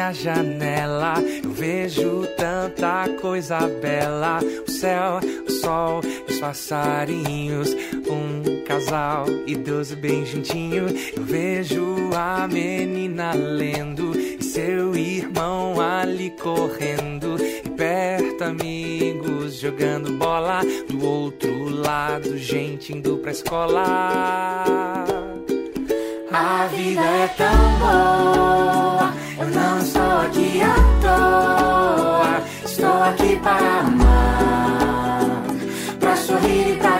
Minha janela, eu vejo tanta coisa bela. O céu, o sol, os passarinhos, um casal idoso bem juntinho. Eu vejo a menina lendo e seu irmão ali correndo. Perto amigos jogando bola, do outro lado gente indo pra escola. A vida é tão boa, eu não estou aqui à toa. Estou aqui para amar, para sorrir e para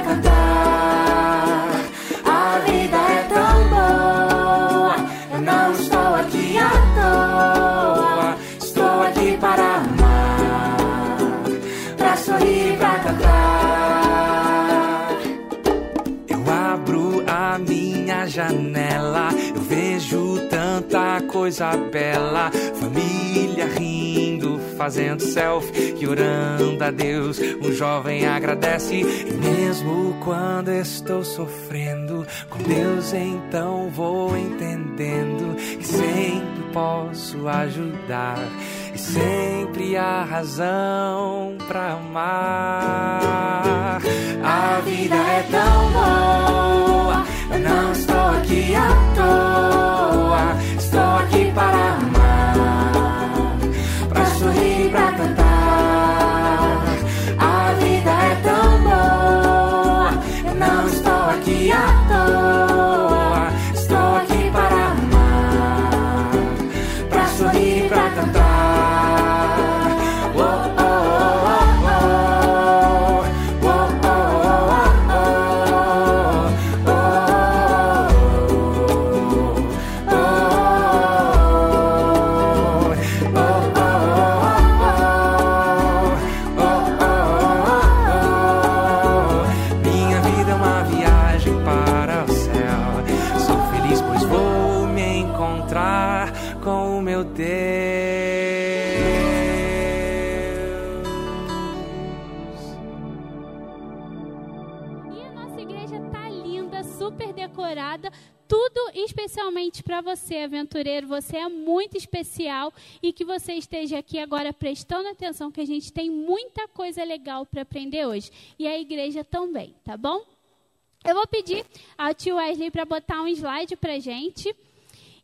tanta coisa bela. Família rindo, fazendo selfie e orando a Deus. Um jovem agradece, e mesmo quando estou sofrendo, com Deus então vou entendendo que sempre posso ajudar. E sempre há razão pra amar. A vida é tão boa, eu não estou aqui à toa. Para amar, para sorrir para cantar. Especialmente para você, aventureiro. Você é muito especial e que você esteja aqui agora prestando atenção que a gente tem muita coisa legal para aprender hoje. E a igreja também, tá bom? Eu vou pedir ao tio Wesley para botar um slide para gente.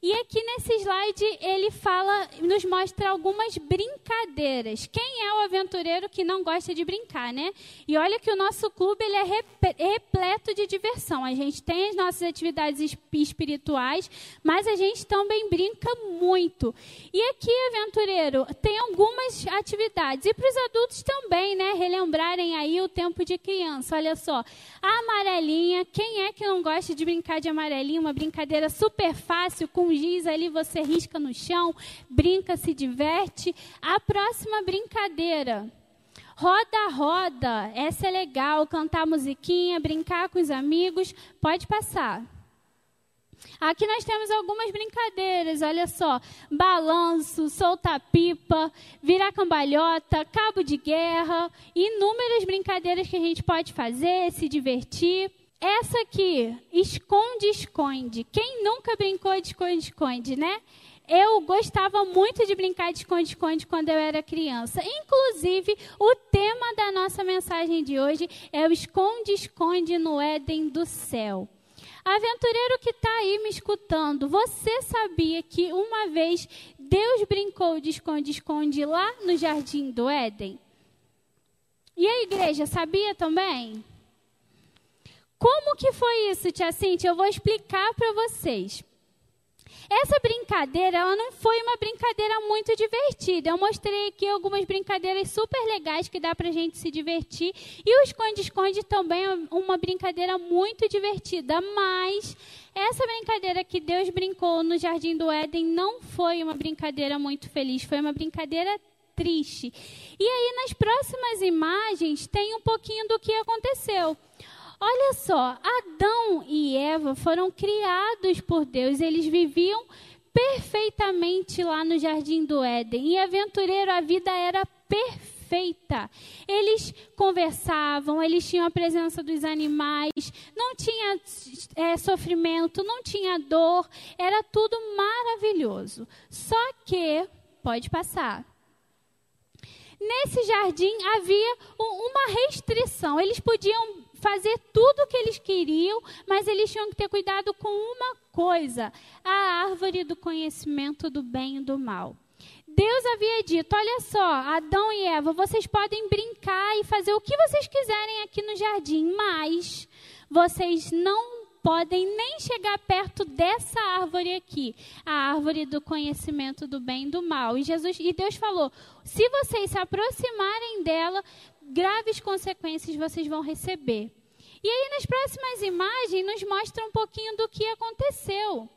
E aqui nesse slide ele fala, nos mostra algumas brincadeiras. Quem é o aventureiro que não gosta de brincar, né? E olha que o nosso clube ele é rep- repleto de diversão. A gente tem as nossas atividades es- espirituais, mas a gente também brinca muito. E aqui, aventureiro, tem algumas atividades. E para os adultos também, né? Relembrarem aí o tempo de criança. Olha só, a amarelinha. Quem é que não gosta de brincar de amarelinha? Uma brincadeira super fácil, com giz ali você risca no chão, brinca, se diverte. A próxima brincadeira. Roda, roda. Essa é legal. Cantar musiquinha, brincar com os amigos. Pode passar. Aqui nós temos algumas brincadeiras, olha só: balanço, soltar pipa, virar cambalhota, cabo de guerra, inúmeras brincadeiras que a gente pode fazer, se divertir. Essa aqui, esconde-esconde. Quem nunca brincou de esconde-esconde, né? Eu gostava muito de brincar de esconde-esconde quando eu era criança. Inclusive, o tema da nossa mensagem de hoje é o esconde-esconde no Éden do céu. Aventureiro que está aí me escutando, você sabia que uma vez Deus brincou de esconde-esconde lá no jardim do Éden? E a igreja sabia também? Como que foi isso, tia Cintia? Eu vou explicar para vocês. Essa brincadeira, ela não foi uma brincadeira muito divertida. Eu mostrei aqui algumas brincadeiras super legais que dá pra gente se divertir. E o esconde-esconde também é uma brincadeira muito divertida. Mas essa brincadeira que Deus brincou no Jardim do Éden não foi uma brincadeira muito feliz. Foi uma brincadeira triste. E aí, nas próximas imagens, tem um pouquinho do que aconteceu. Olha só, Adão e Eva foram criados por Deus, eles viviam perfeitamente lá no jardim do Éden. E aventureiro, a vida era perfeita. Eles conversavam, eles tinham a presença dos animais, não tinha é, sofrimento, não tinha dor, era tudo maravilhoso. Só que, pode passar. Nesse jardim havia uma restrição. Eles podiam fazer tudo o que eles queriam, mas eles tinham que ter cuidado com uma coisa: a árvore do conhecimento do bem e do mal. Deus havia dito: olha só, Adão e Eva, vocês podem brincar e fazer o que vocês quiserem aqui no jardim, mas vocês não podem nem chegar perto dessa árvore aqui, a árvore do conhecimento do bem e do mal. E Jesus e Deus falou: se vocês se aproximarem dela, graves consequências vocês vão receber. E aí, nas próximas imagens, nos mostra um pouquinho do que aconteceu.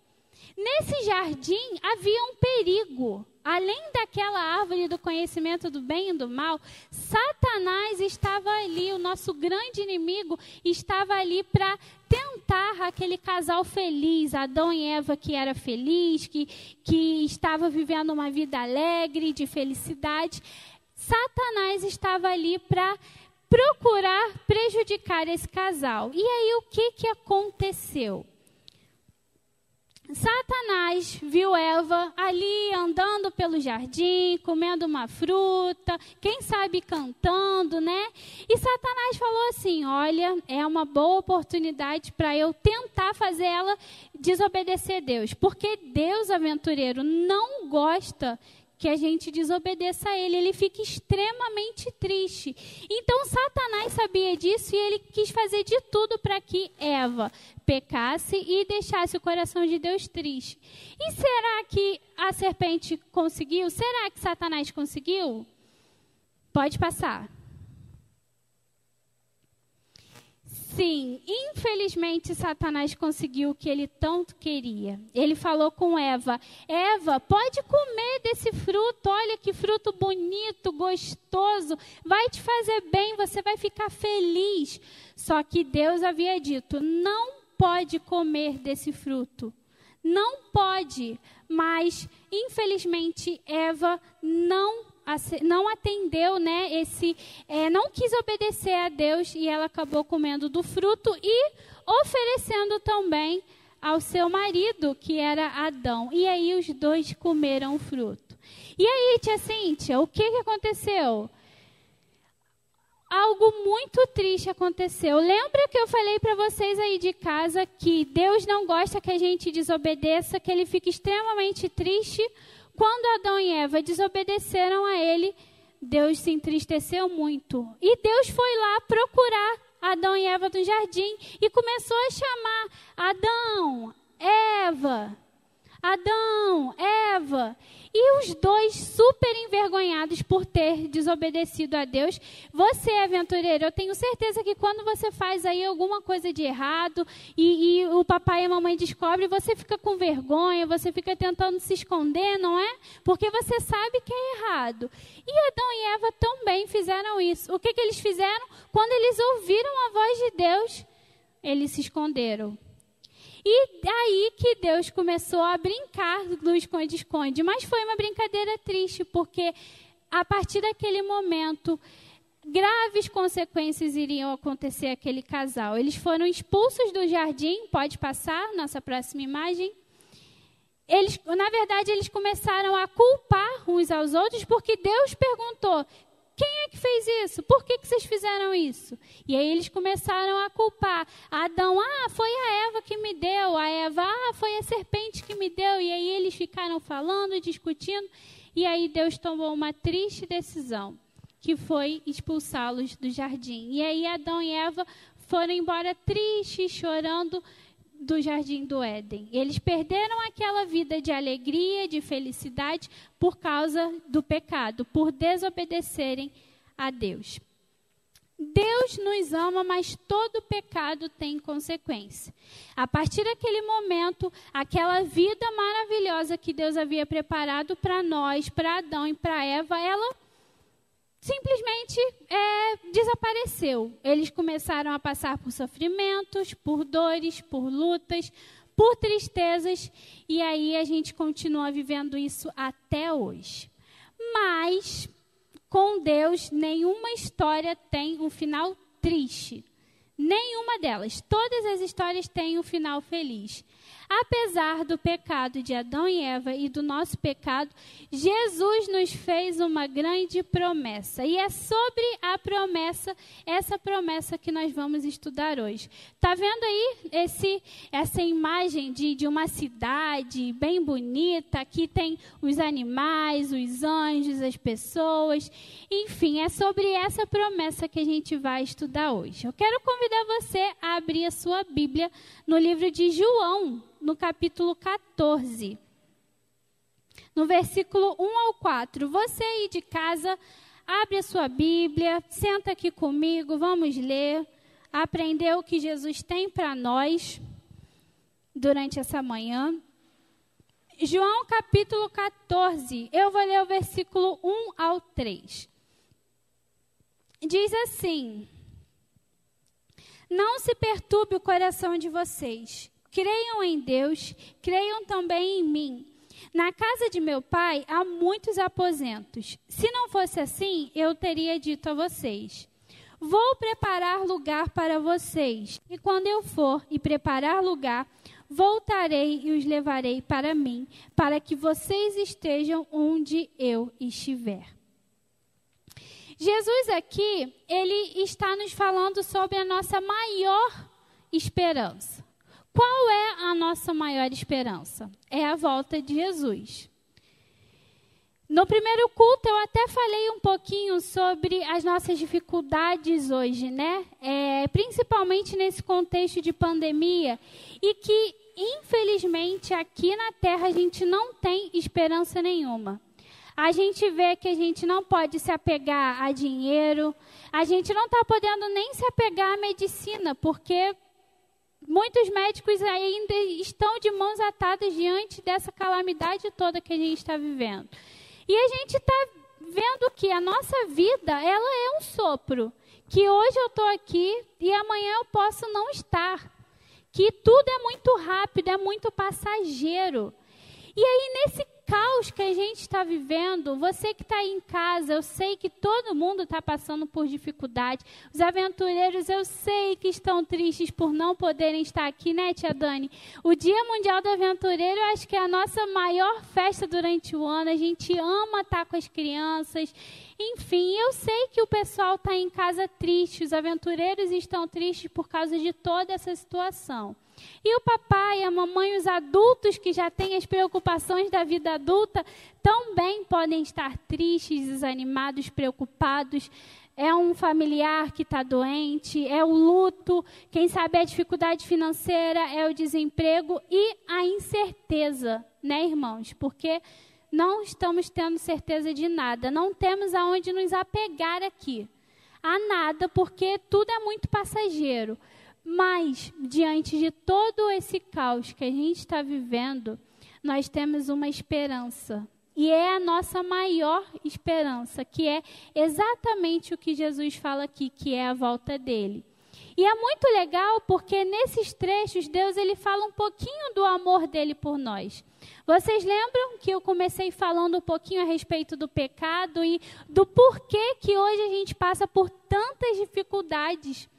Nesse jardim havia um perigo. Além daquela árvore do conhecimento do bem e do mal, Satanás estava ali, o nosso grande inimigo estava ali para tentar aquele casal feliz, Adão e Eva que era feliz, que, que estava vivendo uma vida alegre, de felicidade. Satanás estava ali para procurar prejudicar esse casal. E aí o que, que aconteceu? Satanás viu Eva ali andando pelo jardim, comendo uma fruta, quem sabe cantando, né? E Satanás falou assim: Olha, é uma boa oportunidade para eu tentar fazer ela desobedecer a Deus, porque Deus, aventureiro, não gosta que a gente desobedeça a ele, ele fica extremamente triste. Então Satanás sabia disso e ele quis fazer de tudo para que Eva pecasse e deixasse o coração de Deus triste. E será que a serpente conseguiu? Será que Satanás conseguiu? Pode passar. Sim, infelizmente Satanás conseguiu o que ele tanto queria. Ele falou com Eva: Eva, pode comer desse fruto. Olha que fruto bonito, gostoso. Vai te fazer bem, você vai ficar feliz. Só que Deus havia dito: não pode comer desse fruto. Não pode. Mas, infelizmente, Eva não não atendeu, né? Esse, é, não quis obedecer a Deus e ela acabou comendo do fruto e oferecendo também ao seu marido, que era Adão. E aí os dois comeram o fruto. E aí, tia Cíntia, o que, que aconteceu? Algo muito triste aconteceu. Lembra que eu falei para vocês aí de casa que Deus não gosta que a gente desobedeça, que ele fica extremamente triste quando Adão e Eva desobedeceram a ele, Deus se entristeceu muito. E Deus foi lá procurar Adão e Eva no jardim e começou a chamar Adão, Eva, Adão, Eva. E os dois super envergonhados por ter desobedecido a Deus. Você, aventureiro, eu tenho certeza que quando você faz aí alguma coisa de errado e, e o papai e a mamãe descobrem, você fica com vergonha, você fica tentando se esconder, não é? Porque você sabe que é errado. E Adão e Eva também fizeram isso. O que, que eles fizeram? Quando eles ouviram a voz de Deus, eles se esconderam. E daí que Deus começou a brincar do esconde-esconde. Mas foi uma brincadeira triste, porque a partir daquele momento, graves consequências iriam acontecer àquele casal. Eles foram expulsos do jardim, pode passar, nossa próxima imagem. Eles, na verdade, eles começaram a culpar uns aos outros, porque Deus perguntou: quem é que fez isso? Por que, que vocês fizeram isso? E aí eles começaram a culpar. Adão, ah, foi a Eva que me deu. A Eva, ah, foi a serpente que me deu. E aí eles ficaram falando, discutindo. E aí Deus tomou uma triste decisão, que foi expulsá-los do jardim. E aí Adão e Eva foram embora tristes, chorando, do jardim do Éden. Eles perderam aquela vida de alegria, de felicidade por causa do pecado, por desobedecerem a Deus. Deus nos ama, mas todo pecado tem consequência. A partir daquele momento, aquela vida maravilhosa que Deus havia preparado para nós, para Adão e para Eva, ela simplesmente é, desapareceu. Eles começaram a passar por sofrimentos, por dores, por lutas, por tristezas, e aí a gente continua vivendo isso até hoje. Mas com Deus, nenhuma história tem um final triste. Nenhuma delas. Todas as histórias têm um final feliz. Apesar do pecado de Adão e Eva e do nosso pecado, Jesus nos fez uma grande promessa. E é sobre a promessa, essa promessa que nós vamos estudar hoje. Tá vendo aí esse, essa imagem de, de uma cidade bem bonita? Aqui tem os animais, os anjos, as pessoas. Enfim, é sobre essa promessa que a gente vai estudar hoje. Eu quero convidar você a abrir a sua Bíblia no livro de João, no capítulo 14. No versículo 1 ao 4. Você aí de casa, abre a sua Bíblia, senta aqui comigo, vamos ler, aprender o que Jesus tem para nós durante essa manhã. João capítulo 14, eu vou ler o versículo 1 ao 3. Diz assim: Não se perturbe o coração de vocês. Creiam em Deus, creiam também em mim. Na casa de meu pai há muitos aposentos. Se não fosse assim, eu teria dito a vocês: Vou preparar lugar para vocês. E quando eu for e preparar lugar, voltarei e os levarei para mim, para que vocês estejam onde eu estiver. Jesus aqui, ele está nos falando sobre a nossa maior esperança. Qual é a nossa maior esperança? É a volta de Jesus. No primeiro culto, eu até falei um pouquinho sobre as nossas dificuldades hoje, né? É, principalmente nesse contexto de pandemia, e que, infelizmente, aqui na Terra a gente não tem esperança nenhuma. A gente vê que a gente não pode se apegar a dinheiro, a gente não está podendo nem se apegar à medicina, porque Muitos médicos ainda estão de mãos atadas diante dessa calamidade toda que a gente está vivendo. E a gente está vendo que a nossa vida, ela é um sopro. Que hoje eu estou aqui e amanhã eu posso não estar. Que tudo é muito rápido, é muito passageiro. E aí, nesse caos que a gente está vivendo, você que está em casa, eu sei que todo mundo está passando por dificuldade. Os aventureiros, eu sei que estão tristes por não poderem estar aqui, né, Tia Dani? O Dia Mundial do Aventureiro, eu acho que é a nossa maior festa durante o ano. A gente ama estar com as crianças. Enfim, eu sei que o pessoal está em casa triste, os aventureiros estão tristes por causa de toda essa situação. E o papai, a mamãe, os adultos que já têm as preocupações da vida adulta, também podem estar tristes, desanimados, preocupados. É um familiar que está doente, é o luto, quem sabe é a dificuldade financeira, é o desemprego e a incerteza, né, irmãos? Porque não estamos tendo certeza de nada, não temos aonde nos apegar aqui a nada, porque tudo é muito passageiro. Mas, diante de todo esse caos que a gente está vivendo, nós temos uma esperança. E é a nossa maior esperança, que é exatamente o que Jesus fala aqui, que é a volta dele. E é muito legal porque nesses trechos Deus ele fala um pouquinho do amor dele por nós. Vocês lembram que eu comecei falando um pouquinho a respeito do pecado e do porquê que hoje a gente passa por tantas dificuldades?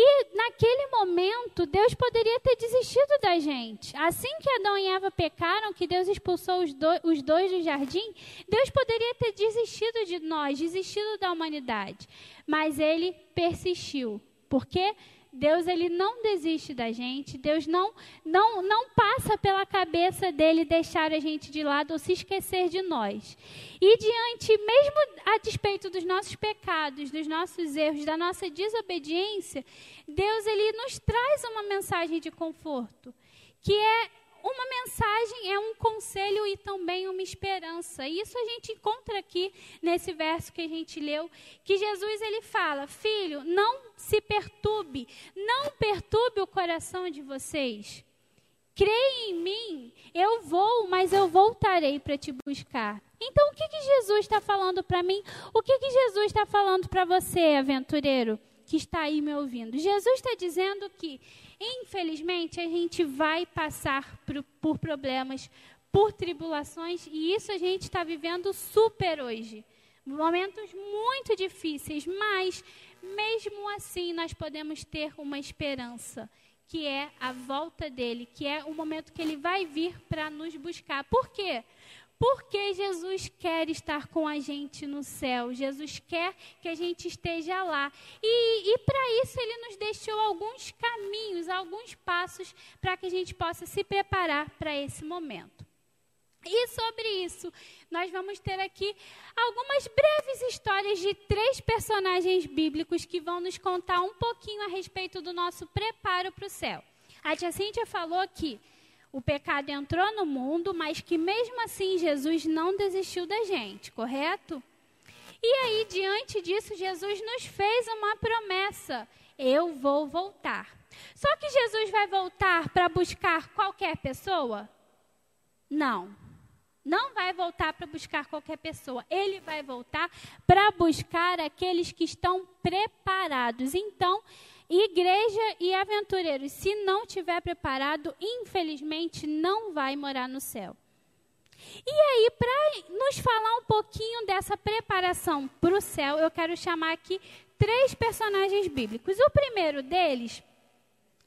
E naquele momento, Deus poderia ter desistido da gente. Assim que Adão e Eva pecaram, que Deus expulsou os, do, os dois do jardim, Deus poderia ter desistido de nós, desistido da humanidade. Mas ele persistiu. Por quê? Deus ele não desiste da gente, Deus não não não passa pela cabeça dele deixar a gente de lado ou se esquecer de nós. E diante, mesmo a despeito dos nossos pecados, dos nossos erros, da nossa desobediência, Deus ele nos traz uma mensagem de conforto, que é uma mensagem, é um conselho e também uma esperança. Isso a gente encontra aqui nesse verso que a gente leu, que Jesus ele fala: "Filho, não se perturbe, não perturbe o coração de vocês. Creia em mim, eu vou, mas eu voltarei para te buscar." Então, o que, que Jesus está falando para mim? O que, que Jesus está falando para você, aventureiro, que está aí me ouvindo? Jesus está dizendo que Infelizmente, a gente vai passar por, problemas, por tribulações, e isso a gente está vivendo super hoje. momentos muito difíceis, mas mesmo assim nós podemos ter uma esperança, que é a volta dele, que é o momento que ele vai vir para nos buscar. Por quê? Porque Jesus quer estar com a gente no céu, Jesus quer que a gente esteja lá. E, e para isso ele nos deixou alguns caminhos, alguns passos para que a gente possa se preparar para esse momento. E sobre isso, nós vamos ter aqui algumas breves histórias de três personagens bíblicos que vão nos contar um pouquinho a respeito do nosso preparo para o céu. A tia Cíntia falou que o pecado entrou no mundo, mas que mesmo assim Jesus não desistiu da gente, correto? E aí, diante disso, Jesus nos fez uma promessa: eu vou voltar. Só que Jesus vai voltar para buscar qualquer pessoa? Não não vai voltar para buscar qualquer pessoa. Ele vai voltar para buscar aqueles que estão preparados. Então, igreja e aventureiros, se não tiver preparado, infelizmente não vai morar no céu. E aí, para nos falar um pouquinho dessa preparação para o céu, eu quero chamar aqui três personagens bíblicos. O primeiro deles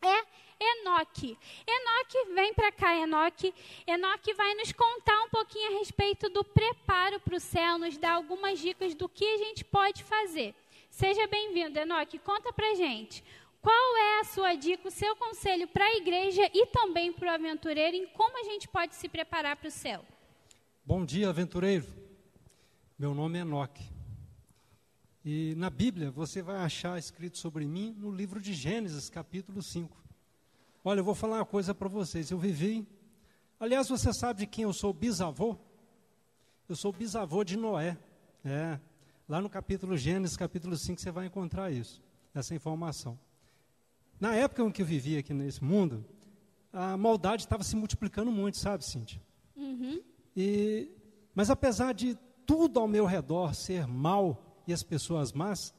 é Enoque. Enoque, vem para cá, Enoque. Enoque vai nos contar um pouquinho a respeito do preparo para o céu, nos dar algumas dicas do que a gente pode fazer. Seja bem-vindo, Enoque. Conta para gente. Qual é a sua dica, o seu conselho para a igreja e também para o aventureiro em como a gente pode se preparar para o céu? Bom dia, aventureiro. Meu nome é Enoque. E na Bíblia você vai achar escrito sobre mim no livro de Gênesis, capítulo 5. Olha, eu vou falar uma coisa para vocês. Eu vivi. Aliás, você sabe de quem eu sou bisavô? Eu sou bisavô de Noé. É. Lá no capítulo Gênesis, capítulo 5, você vai encontrar isso, essa informação. Na época em que eu vivia aqui nesse mundo, a maldade estava se multiplicando muito, sabe, Cíntia? Uhum. E, mas apesar de tudo ao meu redor ser mal e as pessoas más,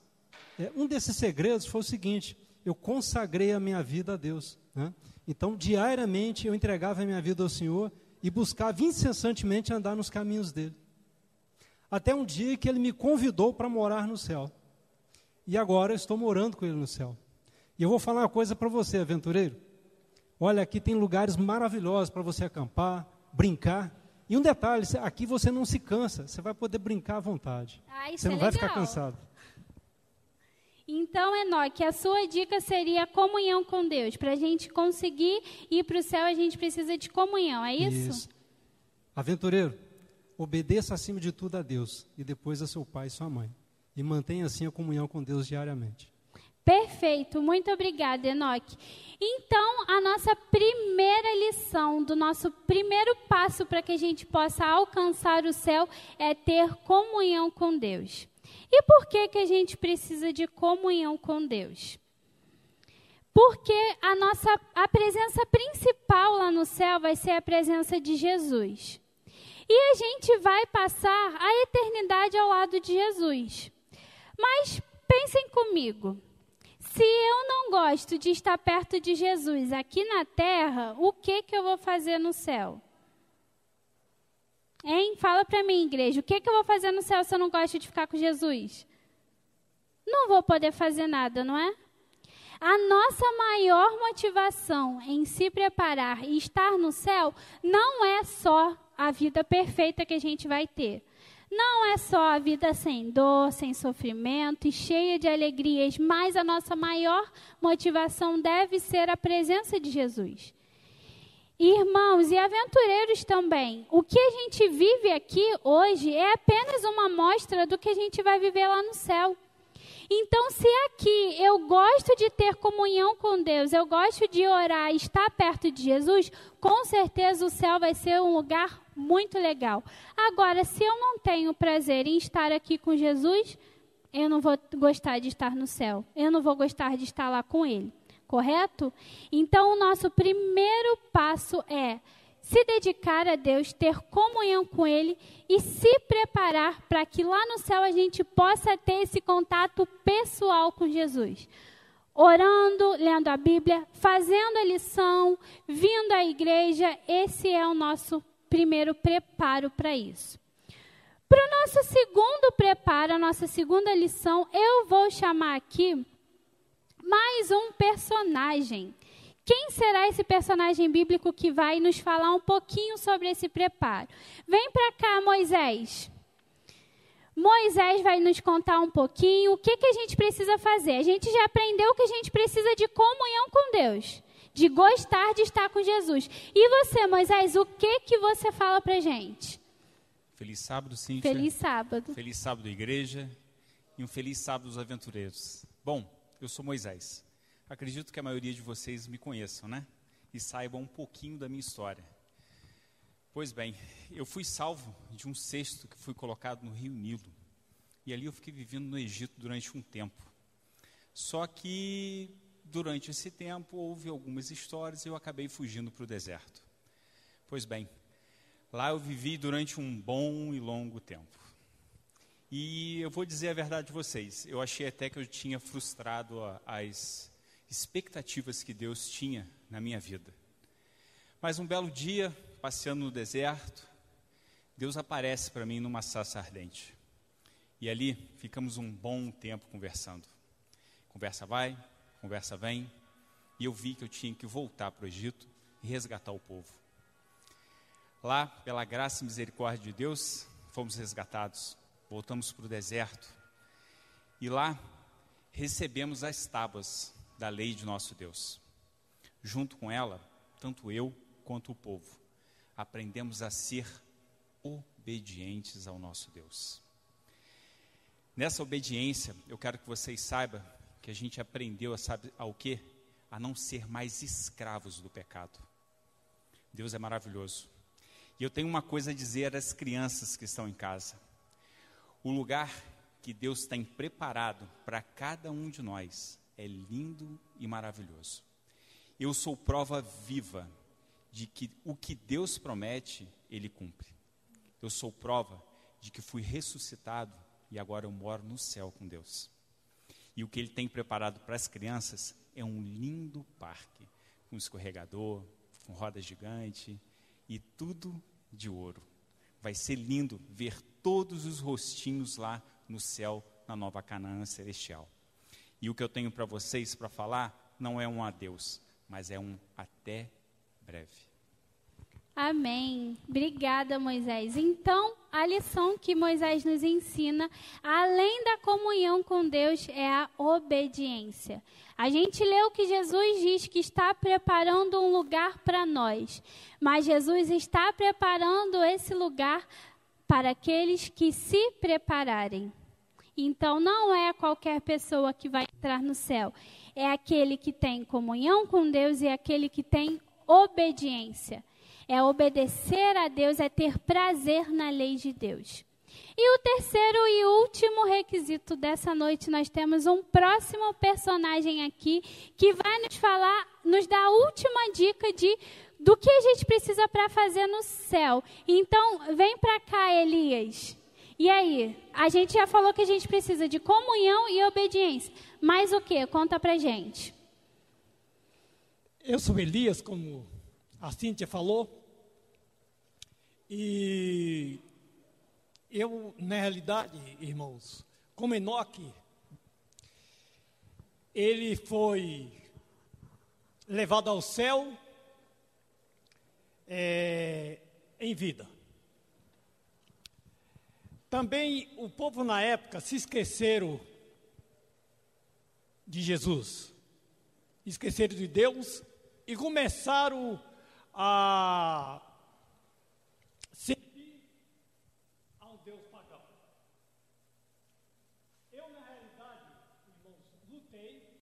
é, um desses segredos foi o seguinte: eu consagrei a minha vida a Deus. Né? Então, diariamente eu entregava a minha vida ao Senhor e buscava incessantemente andar nos caminhos dele. Até um dia que ele me convidou para morar no céu. E agora eu estou morando com ele no céu. E eu vou falar uma coisa para você, aventureiro. Olha, aqui tem lugares maravilhosos para você acampar, brincar. E um detalhe, aqui você não se cansa, você vai poder brincar à vontade. Ah, você não é vai legal. ficar cansado. Então, Enoque, a sua dica seria comunhão com Deus. Para a gente conseguir ir para o céu, a gente precisa de comunhão, é isso? Isso. Aventureiro, obedeça acima de tudo a Deus e depois a seu pai e sua mãe. E mantenha assim a comunhão com Deus diariamente. Perfeito, muito obrigada, Enoque. Então, a nossa primeira lição, do nosso primeiro passo para que a gente possa alcançar o céu é ter comunhão com Deus. E por que, que a gente precisa de comunhão com Deus? Porque a nossa a presença principal lá no céu vai ser a presença de Jesus. E a gente vai passar a eternidade ao lado de Jesus. Mas pensem comigo. Se eu não gosto de estar perto de Jesus aqui na terra, o que que eu vou fazer no céu? Hein? Fala para mim, igreja, o que, que eu vou fazer no céu se eu não gosto de ficar com Jesus? Não vou poder fazer nada, não é? A nossa maior motivação em se preparar e estar no céu não é só a vida perfeita que a gente vai ter. Não é só a vida sem dor, sem sofrimento e cheia de alegrias, mas a nossa maior motivação deve ser a presença de Jesus. Irmãos e aventureiros também, o que a gente vive aqui hoje é apenas uma amostra do que a gente vai viver lá no céu. Então, se aqui eu gosto de ter comunhão com Deus, eu gosto de orar, estar perto de Jesus, com certeza o céu vai ser um lugar muito legal. Agora, se eu não tenho prazer em estar aqui com Jesus, eu não vou gostar de estar no céu. Eu não vou gostar de estar lá com Ele correto? Então, o nosso primeiro passo é se dedicar a Deus, ter comunhão com Ele e se preparar para que lá no céu a gente possa ter esse contato pessoal com Jesus. Orando, lendo a Bíblia, fazendo a lição, vindo à igreja, esse é o nosso primeiro preparo para isso. Para o nosso segundo preparo, a nossa segunda lição, eu vou chamar aqui mais um personagem. Quem será esse personagem bíblico que vai nos falar um pouquinho sobre esse preparo? Vem para cá, Moisés. Moisés vai nos contar um pouquinho o que, que a gente precisa fazer. A gente já aprendeu que a gente precisa de comunhão com Deus, de gostar de estar com Jesus. E você, Moisés, o que que você fala para gente? Feliz sábado, Cíntia. Feliz sábado. Feliz sábado, igreja. E um feliz sábado dos aventureiros. Bom, eu sou Moisés. Acredito que a maioria de vocês me conheçam, né? E saibam um pouquinho da minha história. Pois bem, eu fui salvo de um cesto que fui colocado no rio Nilo. E ali eu fiquei vivendo no Egito durante um tempo. Só que durante esse tempo houve algumas histórias e eu acabei fugindo para o deserto. Pois bem, lá eu vivi durante um bom e longo tempo. E eu vou dizer a verdade a vocês, eu achei até que eu tinha frustrado as expectativas que Deus tinha na minha vida. Mas um belo dia, passeando no deserto, Deus aparece para mim numa sassa ardente. E ali ficamos um bom tempo conversando. Conversa vai, conversa vem, e eu vi que eu tinha que voltar para o Egito e resgatar o povo. Lá, pela graça e misericórdia de Deus, fomos resgatados, voltamos para o deserto e lá recebemos as tábuas da lei de nosso Deus. Junto com ela, tanto eu quanto o povo aprendemos a ser obedientes ao nosso Deus. Nessa obediência, eu quero que vocês saibam que a gente aprendeu a sabe ao quê? A não ser mais escravos do pecado. Deus é maravilhoso. E eu tenho uma coisa a dizer às crianças que estão em casa. O lugar que Deus tem preparado para cada um de nós é lindo e maravilhoso. Eu sou prova viva de que o que Deus promete, Ele cumpre. Eu sou prova de que fui ressuscitado e agora eu moro no céu com Deus. E o que Ele tem preparado para as crianças é um lindo parque, com escorregador, com roda gigante e tudo de ouro. Vai ser lindo ver todos os rostinhos lá no céu, na nova Canaã celestial. E o que eu tenho para vocês para falar não é um adeus, mas é um até breve. Amém. Obrigada, Moisés. Então, a lição que Moisés nos ensina, além da comunhão com Deus, é a obediência. A gente leu que Jesus diz que está preparando um lugar para nós, mas Jesus está preparando esse lugar para aqueles que se prepararem. Então, não é qualquer pessoa que vai entrar no céu, é aquele que tem comunhão com Deus e aquele que tem obediência. É obedecer a Deus, é ter prazer na lei de Deus. E o terceiro e último requisito dessa noite, nós temos um próximo personagem aqui que vai nos falar, nos dar a última dica de do que a gente precisa para fazer no céu. Então, vem para cá, Elias. E aí, a gente já falou que a gente precisa de comunhão e obediência. Mais o que? Conta pra gente. Eu sou Elias, como a Cíntia falou. E eu, na realidade, irmãos, como Enoque, ele foi levado ao céu é, em vida. Também o povo na época se esqueceram de Jesus, esqueceram de Deus e começaram a servir ao Deus pagão. Eu, na realidade, irmãos, lutei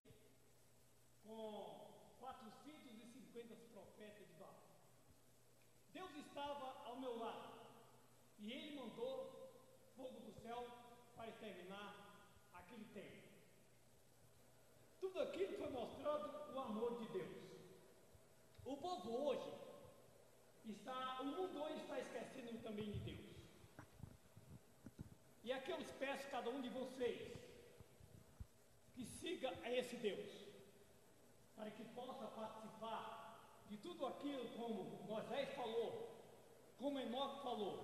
com 450 profetas de Baal. Deus estava ao meu lado e ele mandou céu para exterminar aquele tempo. Tudo aquilo foi mostrando o amor de Deus. O povo hoje está, o mundo hoje está esquecendo também de Deus. E aqui eu peço cada um de vocês que siga a esse Deus, para que possa participar de tudo aquilo como Moisés falou, como Enoque falou,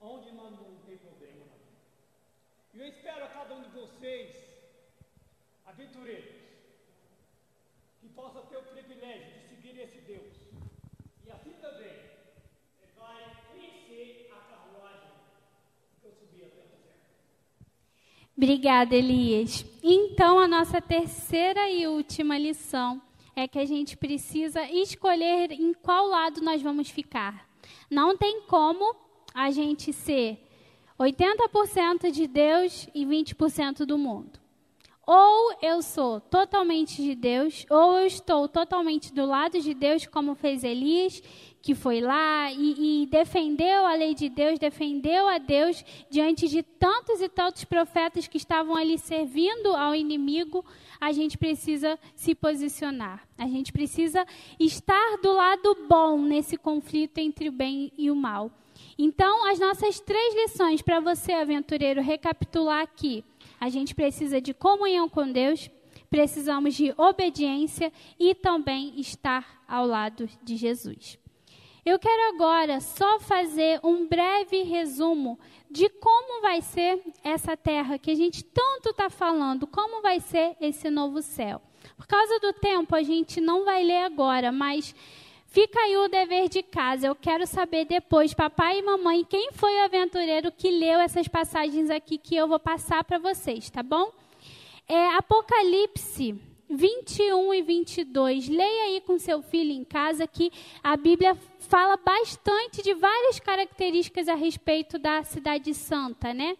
onde não, não tem problema. E eu espero a cada um de vocês, aventureiros, que possa ter o privilégio de seguir esse Deus. E assim também, ele vai conhecer a carruagem que eu subi até o céu. Obrigada, Elias. Então, a nossa terceira e última lição é que a gente precisa escolher em qual lado nós vamos ficar. Não tem como a gente ser 80% de Deus e 20% do mundo. Ou eu sou totalmente de Deus, ou eu estou totalmente do lado de Deus, como fez Elias, que foi lá e, e, defendeu a lei de Deus, defendeu a Deus diante de tantos e tantos profetas que estavam ali servindo ao inimigo. A gente precisa se posicionar. A gente precisa estar do lado bom nesse conflito entre o bem e o mal. Então, as nossas três lições para você, aventureiro, recapitular aqui. A gente precisa de comunhão com Deus, precisamos de obediência e também estar ao lado de Jesus. Eu quero agora só fazer um breve resumo de como vai ser essa terra que a gente tanto está falando, como vai ser esse novo céu. Por causa do tempo, a gente não vai ler agora, mas fica aí o dever de casa. Eu quero saber depois, papai e mamãe, quem foi o aventureiro que leu essas passagens aqui que eu vou passar para vocês, tá bom? É Apocalipse 21 e 22. Leia aí com seu filho em casa que a Bíblia fala bastante de várias características a respeito da cidade santa, né?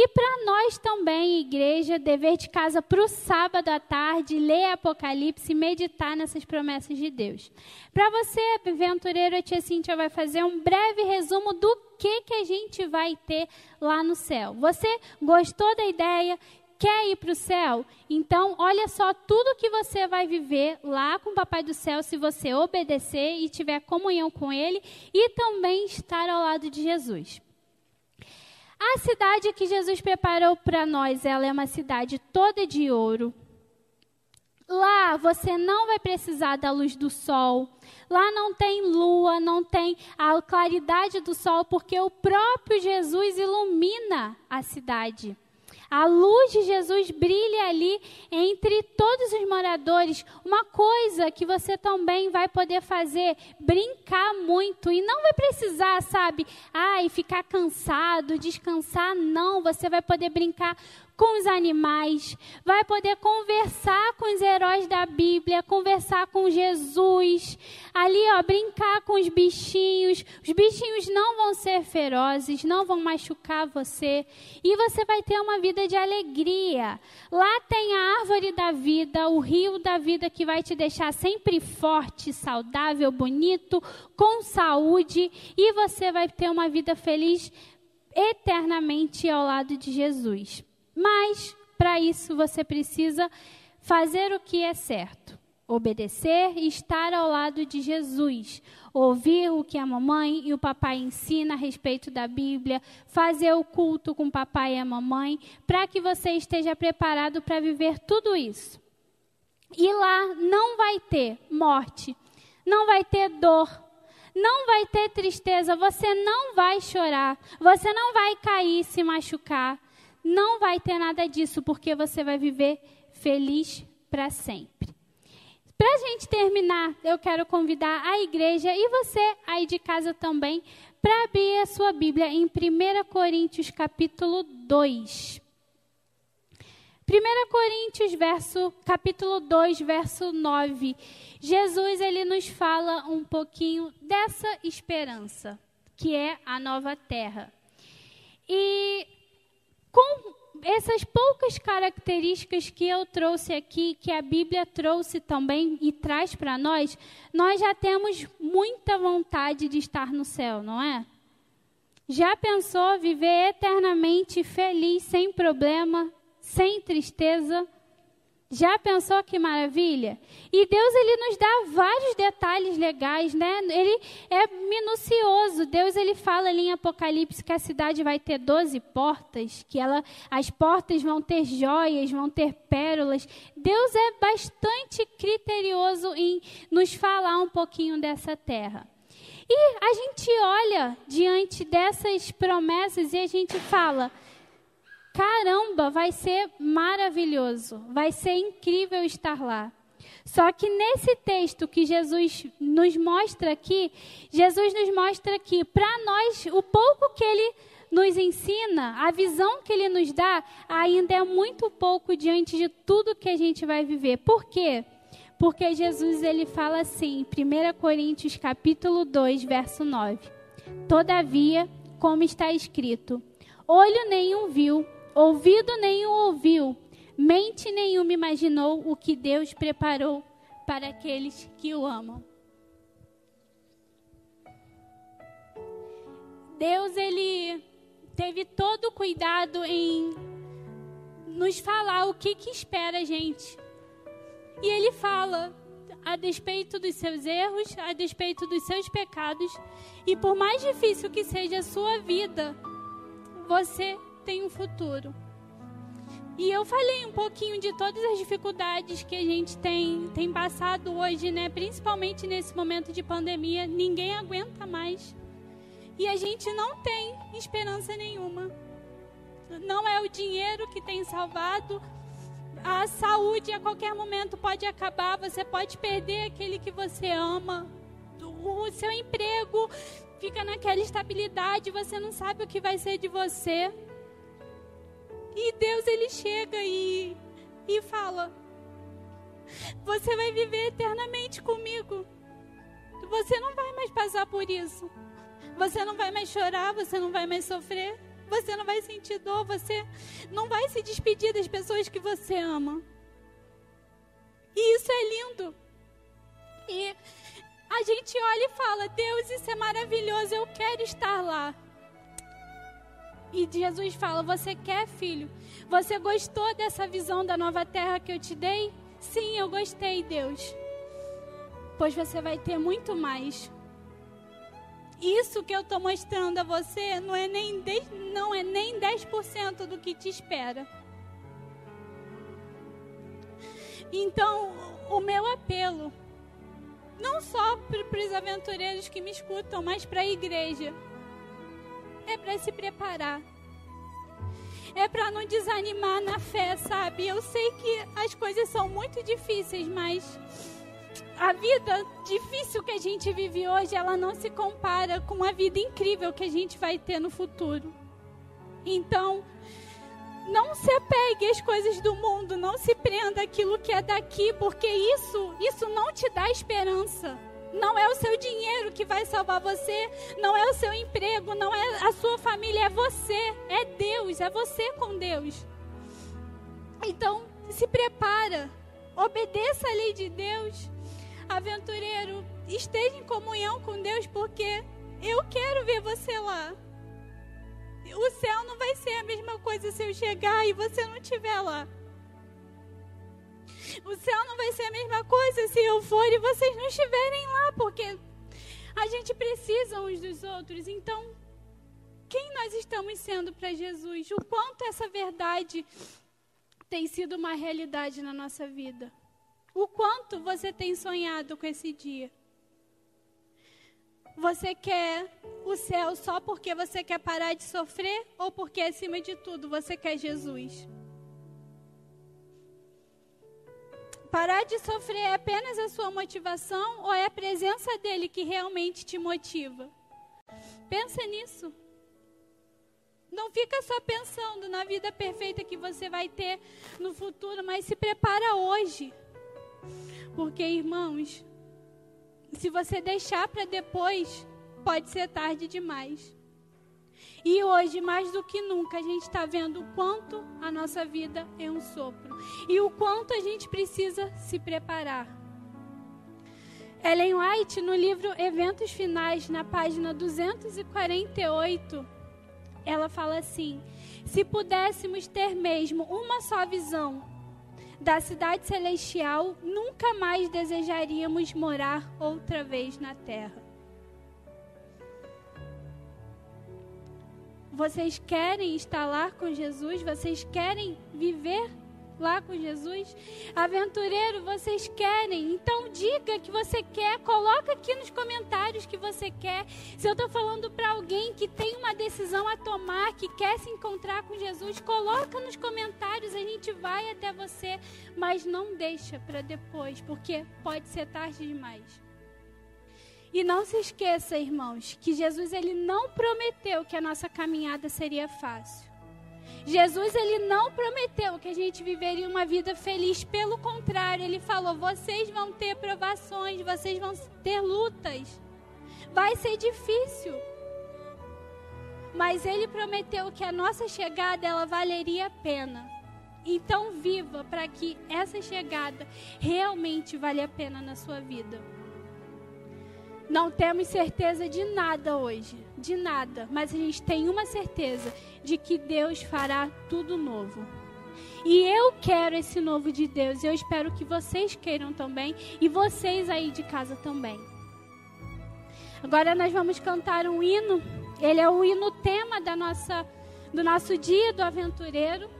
E para nós também, igreja, dever de casa para o sábado à tarde, ler Apocalipse e meditar nessas promessas de Deus. Para você, aventureiro, a tia Cíntia vai fazer um breve resumo do que, que a gente vai ter lá no céu. Você gostou da ideia? Quer ir para o céu? Então, olha só tudo que você vai viver lá com o Papai do Céu se você obedecer e tiver comunhão com Ele e também estar ao lado de Jesus. A cidade que Jesus preparou para nós, ela é uma cidade toda de ouro. Lá você não vai precisar da luz do sol. Lá não tem lua, não tem a claridade do sol, porque o próprio Jesus ilumina a cidade. A luz de Jesus brilha ali entre todos os moradores. Uma coisa que você também vai poder fazer, brincar muito. E não vai precisar, sabe, ai, ficar cansado, descansar, não, você vai poder brincar com os animais, vai poder conversar com os heróis da Bíblia, conversar com Jesus, ali, ó, brincar com os bichinhos. Os bichinhos não vão ser ferozes, não vão machucar você, e você vai ter uma vida de alegria. Lá tem a árvore da vida, o rio da vida que vai te deixar sempre forte, saudável, bonito, com saúde, e você vai ter uma vida feliz eternamente ao lado de Jesus. Mas, para isso, você precisa fazer o que é certo. Obedecer e estar ao lado de Jesus. Ouvir o que a mamãe e o papai ensinam a respeito da Bíblia. Fazer o culto com o papai e a mamãe. Para que você esteja preparado para viver tudo isso. E lá não vai ter morte. Não vai ter dor. Não vai ter tristeza. Você não vai chorar. Você não vai cair e se machucar não vai ter nada disso, porque você vai viver feliz para sempre. Para a gente terminar, eu quero convidar a igreja e você aí de casa também para abrir a sua Bíblia em 1 Coríntios capítulo 2. 1 Coríntios, verso, capítulo 2, verso 9. Jesus ele nos fala um pouquinho dessa esperança, que é a nova terra. E com essas poucas características que eu trouxe aqui, que a Bíblia trouxe também e traz para nós, nós já temos muita vontade de estar no céu, não é? Já pensou viver eternamente feliz, sem problema, sem tristeza? Já pensou que maravilha? E Deus ele nos dá vários detalhes legais, né? Ele é minucioso. Deus ele fala ali em Apocalipse que a cidade vai ter 12 portas, que ela as portas vão ter joias, vão ter pérolas. Deus é bastante criterioso em nos falar um pouquinho dessa terra. E a gente olha diante dessas promessas e a gente fala: caramba, vai ser maravilhoso, vai ser incrível estar lá. Só que nesse texto que Jesus nos mostra aqui, Jesus nos mostra que para nós, o pouco que ele nos ensina, a visão que ele nos dá, ainda é muito pouco diante de tudo que a gente vai viver. Por quê? Porque Jesus ele fala assim, 1 Coríntios capítulo 2, verso 9. Todavia, como está escrito: olho nenhum viu, ouvido nenhum ouviu, mente nenhuma imaginou o que Deus preparou para aqueles que o amam. Deus ele teve todo o cuidado em nos falar o que que espera a gente. E ele fala a despeito dos seus erros, a despeito dos seus pecados, e por mais difícil que seja a sua vida, você tem um futuro. E eu falei um pouquinho de todas as dificuldades que a gente tem, tem passado hoje, né? Principalmente nesse momento de pandemia, ninguém aguenta mais. E a gente não tem esperança nenhuma. Não é o dinheiro que tem salvado, a saúde a qualquer momento pode acabar, você pode perder aquele que você ama, o seu emprego fica naquela estabilidade, você não sabe o que vai ser de você. E Deus ele chega e, e fala: Você vai viver eternamente comigo. Você não vai mais passar por isso. Você não vai mais chorar, você não vai mais sofrer. Você não vai sentir dor, você não vai se despedir das pessoas que você ama. E isso é lindo. E a gente olha e fala: Deus, isso é maravilhoso, eu quero estar lá. E Jesus fala: Você quer, filho? Você gostou dessa visão da nova terra que eu te dei? Sim, eu gostei, Deus. Pois você vai ter muito mais isso que eu estou mostrando a você não é nem 10, não é nem 10% do que te espera. Então, o meu apelo, não só para os aventureiros que me escutam, mas para a igreja, é para se preparar. É para não desanimar na fé, sabe? Eu sei que as coisas são muito difíceis, mas a vida difícil que a gente vive hoje, ela não se compara com a vida incrível que a gente vai ter no futuro. Então, não se apegue às coisas do mundo, não se prenda àquilo que é daqui, porque isso, isso não te dá esperança. Não é o seu dinheiro que vai salvar você, não é o seu emprego, não é a sua família, é você, é Deus, é você com Deus. Então, se prepara, obedeça a lei de Deus aventureiro, esteja em comunhão com Deus, porque eu quero ver você lá. O céu não vai ser a mesma coisa se eu chegar e você não estiver lá. O céu não vai ser a mesma coisa se eu for e vocês não estiverem lá, porque a gente precisa uns dos outros. Então, quem nós estamos sendo para Jesus? O quanto essa verdade tem sido uma realidade na nossa vida? O quanto você tem sonhado com esse dia? Você quer o céu só porque você quer parar de sofrer ou porque acima de tudo você quer Jesus? Parar de sofrer é apenas a sua motivação ou é a presença dele que realmente te motiva? Pensa nisso. Não fica só pensando na vida perfeita que você vai ter no futuro, mas se prepara hoje. Porque, irmãos, se você deixar para depois, pode ser tarde demais. E hoje, mais do que nunca, a gente está vendo o quanto a nossa vida é um sopro e o quanto a gente precisa se preparar. Ellen White, no livro Eventos Finais, na página 248, ela fala assim: se pudéssemos ter mesmo uma só visão da cidade celestial, nunca mais desejaríamos morar outra vez na terra. Vocês querem estar lá com Jesus? Vocês querem viver lá com Jesus? Aventureiro, vocês querem? Então diga que você quer, coloca aqui nos comentários que você quer. Se eu estou falando para alguém que tem uma decisão a tomar, que quer se encontrar com Jesus, coloca nos comentários, a gente vai até você, mas não deixa para depois, porque pode ser tarde demais. E não se esqueça, irmãos, que Jesus ele não prometeu que a nossa caminhada seria fácil. Jesus ele não prometeu que a gente viveria uma vida feliz, pelo contrário, ele falou: "Vocês vão ter provações, vocês vão ter lutas. Vai ser difícil." Mas ele prometeu que a nossa chegada ela valeria a pena. Então viva para que essa chegada realmente vale a pena na sua vida. Não temos certeza de nada hoje, de nada, mas a gente tem uma certeza de que Deus fará tudo novo. E eu quero esse novo de Deus, eu espero que vocês queiram também e vocês aí de casa também. Agora nós vamos cantar um hino. Ele é o hino tema da nossa do nosso dia do aventureiro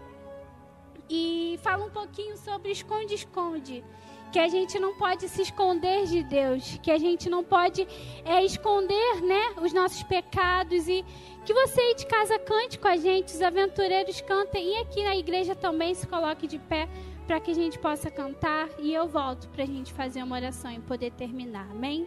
e fala um pouquinho sobre esconde-esconde que a gente não pode se esconder de Deus, que a gente não pode é, esconder né, os nossos pecados. E que você aí de casa cante com a gente, os aventureiros cantem. E aqui na igreja também se coloque de pé para que a gente possa cantar. E eu volto para a gente fazer uma oração e poder terminar, amém?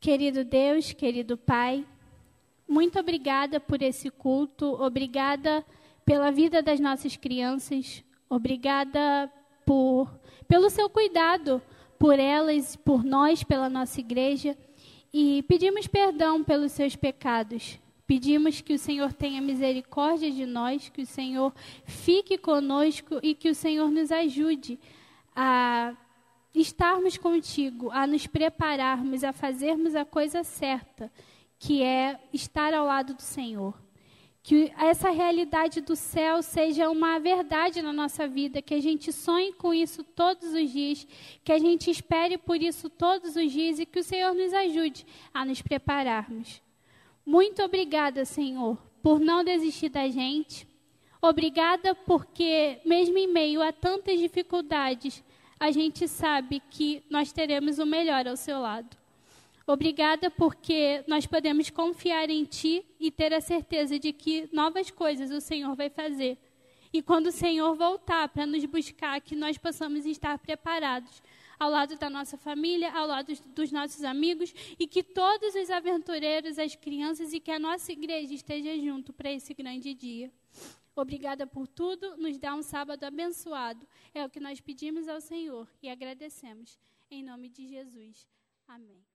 Querido Deus, querido Pai, muito obrigada por esse culto, obrigada pela vida das nossas crianças, obrigada por pelo seu cuidado por elas, por nós, pela nossa igreja, e pedimos perdão pelos seus pecados. Pedimos que o Senhor tenha misericórdia de nós, que o Senhor fique conosco e que o Senhor nos ajude a estarmos contigo, a nos prepararmos, a fazermos a coisa certa, que é estar ao lado do Senhor. Que essa realidade do céu seja uma verdade na nossa vida, que a gente sonhe com isso todos os dias, que a gente espere por isso todos os dias e que o Senhor nos ajude a nos prepararmos. Muito obrigada, Senhor, por não desistir da gente. Obrigada porque, mesmo em meio a tantas dificuldades, a gente sabe que nós teremos o melhor ao seu lado. Obrigada porque nós podemos confiar em Ti e ter a certeza de que novas coisas o Senhor vai fazer. E quando o Senhor voltar para nos buscar, que nós possamos estar preparados ao lado da nossa família, ao lado dos nossos amigos e que todos os aventureiros, as crianças e que a nossa igreja esteja junto para esse grande dia. Obrigada por tudo, nos dá um sábado abençoado. É o que nós pedimos ao Senhor e agradecemos. Em nome de Jesus. Amém.